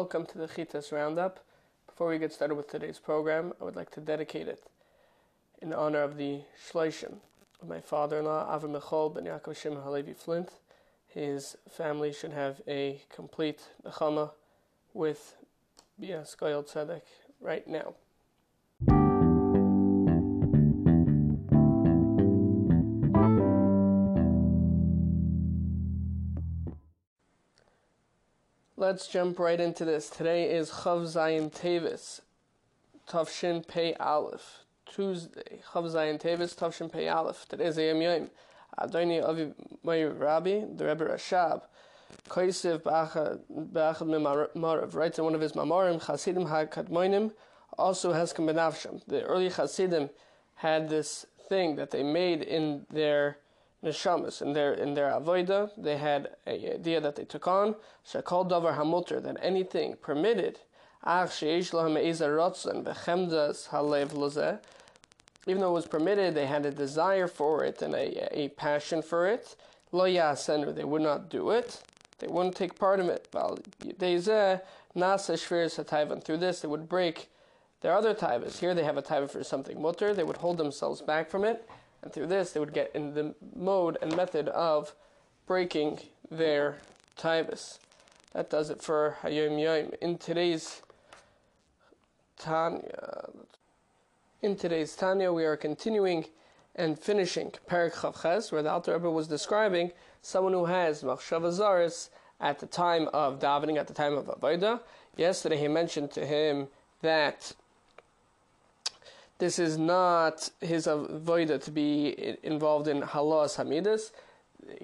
Welcome to the Chitas Roundup. Before we get started with today's program, I would like to dedicate it in honor of the Shloshim of my father-in-law, Avram Michal ben Yaakov Shem Halevi Flint. His family should have a complete nechama with Bia Tzedek right now. Let's jump right into this. Today is Chav Zayin Tevis, Tavshin Pei Aleph. Tuesday, Chav Zayin Tevis, Tavshin Pei Aleph. Today's Yom Yom. Adoni Avi Meir Rabbi, the Rebbe Rashab. Koisiv Ba'achad Marav writes in one of his Mamorim, Chasidim HaKadmoinim, also Heskem Benavsham. The early Chasidim had this thing that they made in their neshamas in their in their avoida. They had a idea that they took on shekol davar hamuter that anything permitted. Even though it was permitted, they had a desire for it and a, a passion for it. Lo yasen, they would not do it. They wouldn't take part in it. Through this, they would break their other taivas. Here they have a taiva for something mutter. They would hold themselves back from it and through this, they would get in the mode and method of breaking their taibas. That does it for Hayom Yom. In today's Tanya, in today's Tanya, we are continuing and finishing Perak Chavches, where the Alter Rebbe was describing someone who has Machshava at the time of davening, at the time of Avodah. Yesterday he mentioned to him that this is not his avoida to be involved in halas hamidus.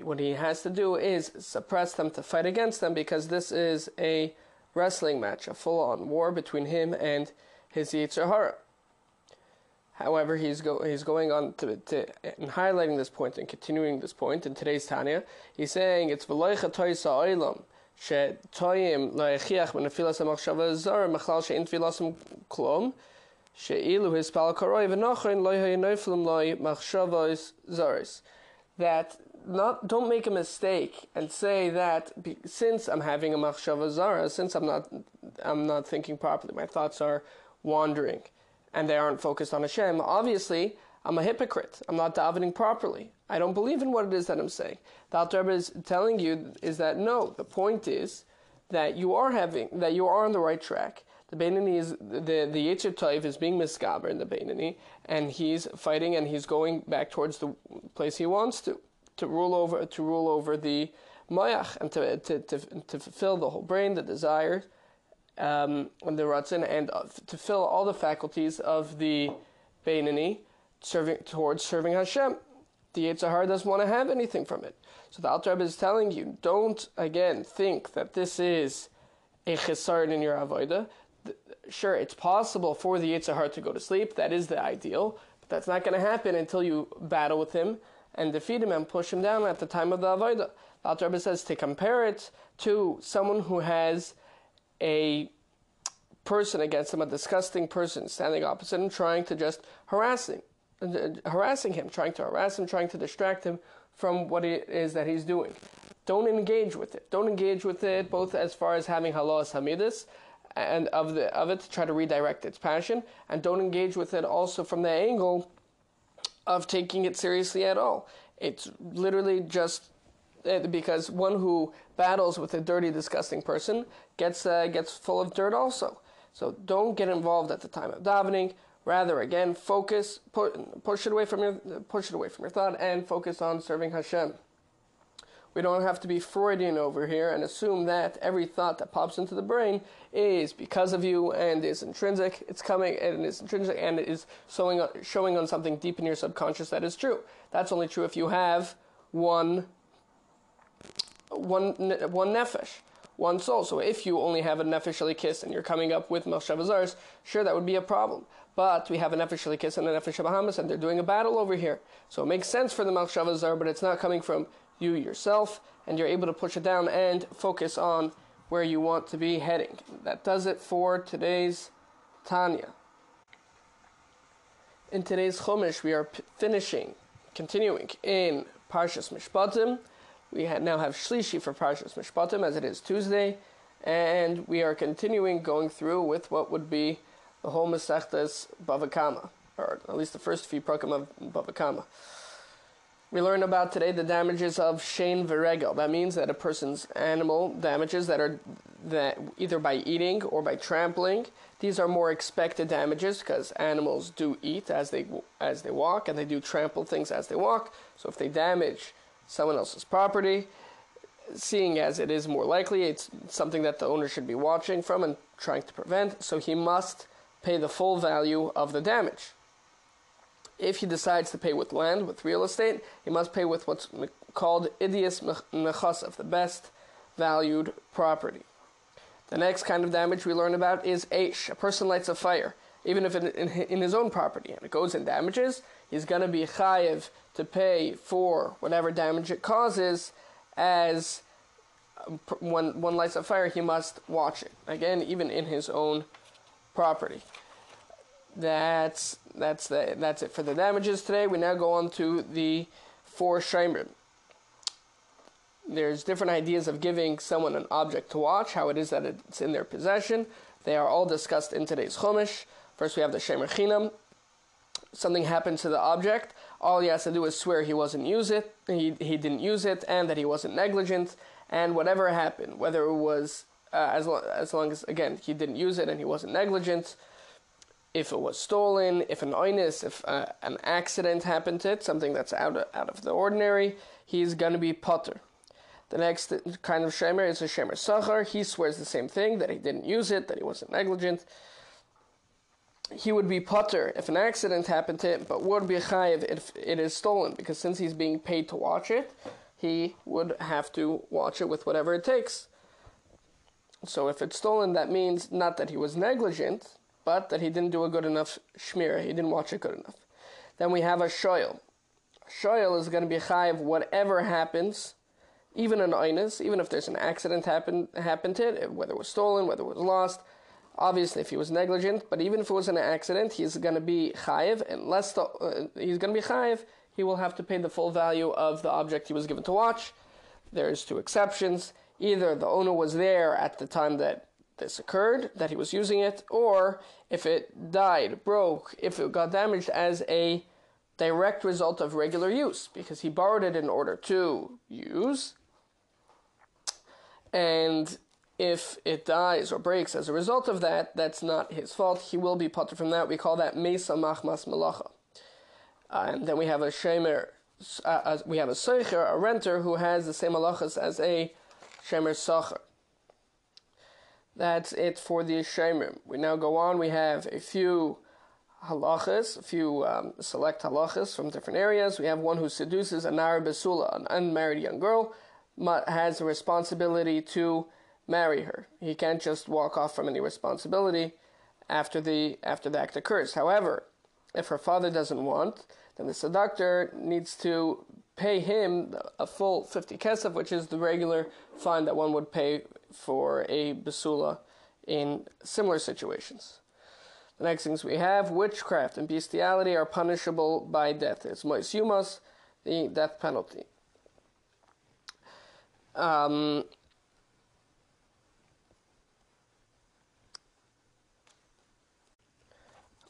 What he has to do is suppress them to fight against them because this is a wrestling match, a full-on war between him and his Yetzer Hara. However, he's, go, he's going on to, to and highlighting this point and continuing this point in today's Tanya. He's saying it's v'loicha toisa oilam shetoyim laechiach b'nefilas ha'machshava zar mechlal she'in tfilasim klom That not don't make a mistake and say that be, since I'm having a machshava zara, since I'm not I'm not thinking properly, my thoughts are wandering, and they aren't focused on Hashem. Obviously, I'm a hypocrite. I'm not davening properly. I don't believe in what it is that I'm saying. The Alter Rebbe is telling you is that no. The point is that you are having that you are on the right track the Beinani is the the Tov is being misgaber in the Beinani, and he's fighting and he's going back towards the place he wants to to rule over to rule over the Mayach and to to to, to fulfill the whole brain, the desire, um, and the Ratzin, and uh, to fill all the faculties of the Beinani serving towards serving Hashem. The Yetzer doesn't want to have anything from it. So the Alter Rebbe is telling you, don't again think that this is a chesaron in your avodah sure, it's possible for the Yetzer Hara to go to sleep. That is the ideal. But that's not going to happen until you battle with him and defeat him and push him down at the time of the Avodah. The Alter Rebbe says to compare it to someone who has a person against him, a disgusting person standing opposite him, trying to just harass him, harassing him, trying to harass him, trying to distract him from what it is that he's doing. Don't engage with it. Don't engage with it both as far as having halas hamidus and of the of it to try to redirect its passion and don't engage with it also from the angle of taking it seriously at all. It's literally just uh, because one who battles with a dirty, disgusting person gets uh, gets full of dirt also. So don't get involved at the time of davening. Rather, again, focus, push it away from your push it away from your thought, and focus on serving Hashem. We don't have to be Freudian over here and assume that every thought that pops into the brain is because of you and is intrinsic. It's coming and is intrinsic and it is showing showing on something deep in your subconscious that is true. That's only true if you have one one one nefesh, one soul. So if you only have a nefesh kiss and you're coming up with Moshe sure that would be a problem. But we have a nefesh kiss and a nefesh Bahamas, and they're doing a battle over here. So it makes sense for the Moshe but it's not coming from you yourself, and you're able to push it down and focus on where you want to be heading. That does it for today's Tanya. In today's Chumash, we are p- finishing, continuing in Parshas Mishpatim. We ha- now have Shlishi for Parshas Mishpatim, as it is Tuesday, and we are continuing going through with what would be the whole Masechtas Bava Kama, or at least the first few prakim of Bava Kama. We learned about today the damages of Shane Viregel. That means that a person's animal damages that are that either by eating or by trampling. These are more expected damages because animals do eat as they as they walk and they do trample things as they walk. So if they damage someone else's property, seeing as it is more likely, it's something that the owner should be watching from and trying to prevent. So he must pay the full value of the damage. If he decides to pay with land, with real estate, he must pay with what's called idias nechasav, the best valued property. The next kind of damage we learn about is aish. A person lights a fire, even if in, in his own property, and it goes and damages, he's going to be chayiv to pay for whatever damage it causes as um, when one lights a fire, he must watch it. Again, even in his own property. That's that's the that's it for the damages today. We now go on to the four shemrim. There's different ideas of giving someone an object to watch, how it is that it's in their possession. They are all discussed in today's chumash. First, we have the shemer chinam. Something happened to the object. All he has to do is swear he wasn't use it, he he didn't use it, and that he wasn't negligent. And whatever happened, whether it was uh, as long as long as again he didn't use it and he wasn't negligent, if it was stolen, if an oinus, if uh, an accident happened to it, something that's out of, out of the ordinary, he's going to be potter. The next kind of shemer is a shemer sachar. He swears the same thing that he didn't use it, that he wasn't negligent. He would be potter if an accident happened to him, but would be chayiv if it is stolen, because since he's being paid to watch it, he would have to watch it with whatever it takes. So if it's stolen, that means not that he was negligent, but that he didn't do a good enough shmir, he didn't watch it good enough. Then we have a shoyl. Shoyl is going to be chayiv whatever happens, even an oinus, even if there's an accident happen happened to it, whether it was stolen, whether it was lost. Obviously, if he was negligent, but even if it was an accident, he's going to be chayiv, unless the, uh, he's going to be chayiv, he will have to pay the full value of the object he was given to watch. There's two exceptions. Either the owner was there at the time that this occurred, that he was using it, or if it died, broke, if it got damaged as a direct result of regular use, because he borrowed it in order to use. And if it dies or breaks as a result of that, that's not his fault. He will be potter from that. We call that mesa machmas malacha. Uh, and then we have a shemer, uh, we have a seicher, a renter, who has the same malachas as a shemer sacher. That's it for the Shemrim. We now go on. We have a few halachas, a few um, select halachas from different areas. We have one who seduces a Nara Basula, an unmarried young girl, but has a responsibility to marry her. He can't just walk off from any responsibility after the after the act occurs. However, if her father doesn't want, then the seductor needs to pay him a full 50 kesef, which is the regular fine that one would pay for a basula in similar situations. The next things we have witchcraft and bestiality are punishable by death. It's mois yumas, the death penalty. Um,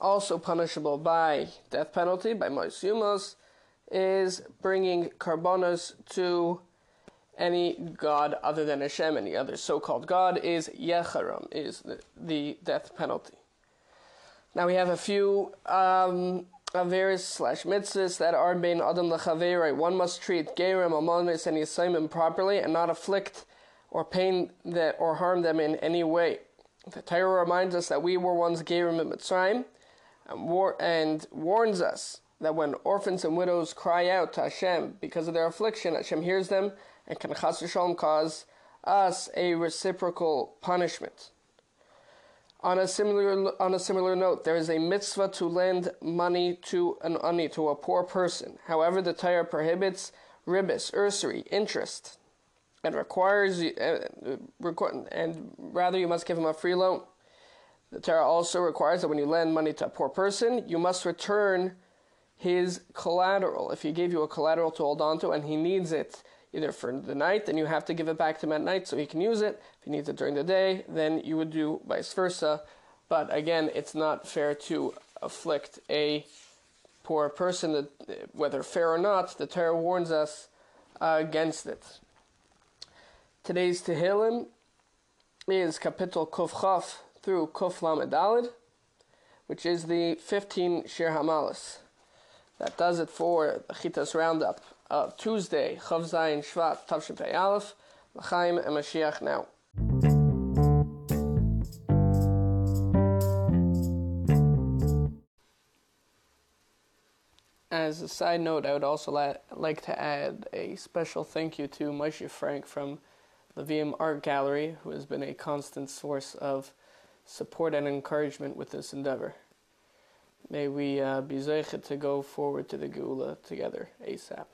also punishable by death penalty by mois yumas is bringing carbonas to any god other than Hashem, any other so-called god, is Yecharam, is the, the death penalty. Now we have a few um, Averis slash mitzvahs that are bein adam lechaverai. One must treat gerim, amonis, and yisaimim properly and not afflict or pain that or harm them in any way. The Torah reminds us that we were once gerim in Mitzrayim and, war- and warns us that when orphans and widows cry out to Hashem because of their affliction, Hashem hears them and can chas v'shalom cause us a reciprocal punishment. On a similar on a similar note, there is a mitzvah to lend money to an ani to a poor person. However, the Torah prohibits ribis, usury, interest, and requires uh, and rather you must give him a free loan. The Torah also requires that when you lend money to a poor person, you must return his collateral. If he gave you a collateral to hold on to and he needs it, either for the night, then you have to give it back to him at night so he can use it. If he needs it during the day, then you would do vice versa. But again, it's not fair to afflict a poor person, that, whether fair or not. The Torah warns us uh, against it. Today's Tehillim is Kapitel Kuf Chaf through Kuf Lamed which is the 15 Shir Hamalas. That does it for the Chitas Roundup of Tuesday, Chav Zayin Shvat Tavshin Pei Aleph, L'chaim and Mashiach now. As a side note, I would also la- like to add a special thank you to Moshe Frank from the VM Art Gallery, who has been a constant source of support and encouragement with this endeavor. May we uh, be zeichet to go forward to the Geula together ASAP.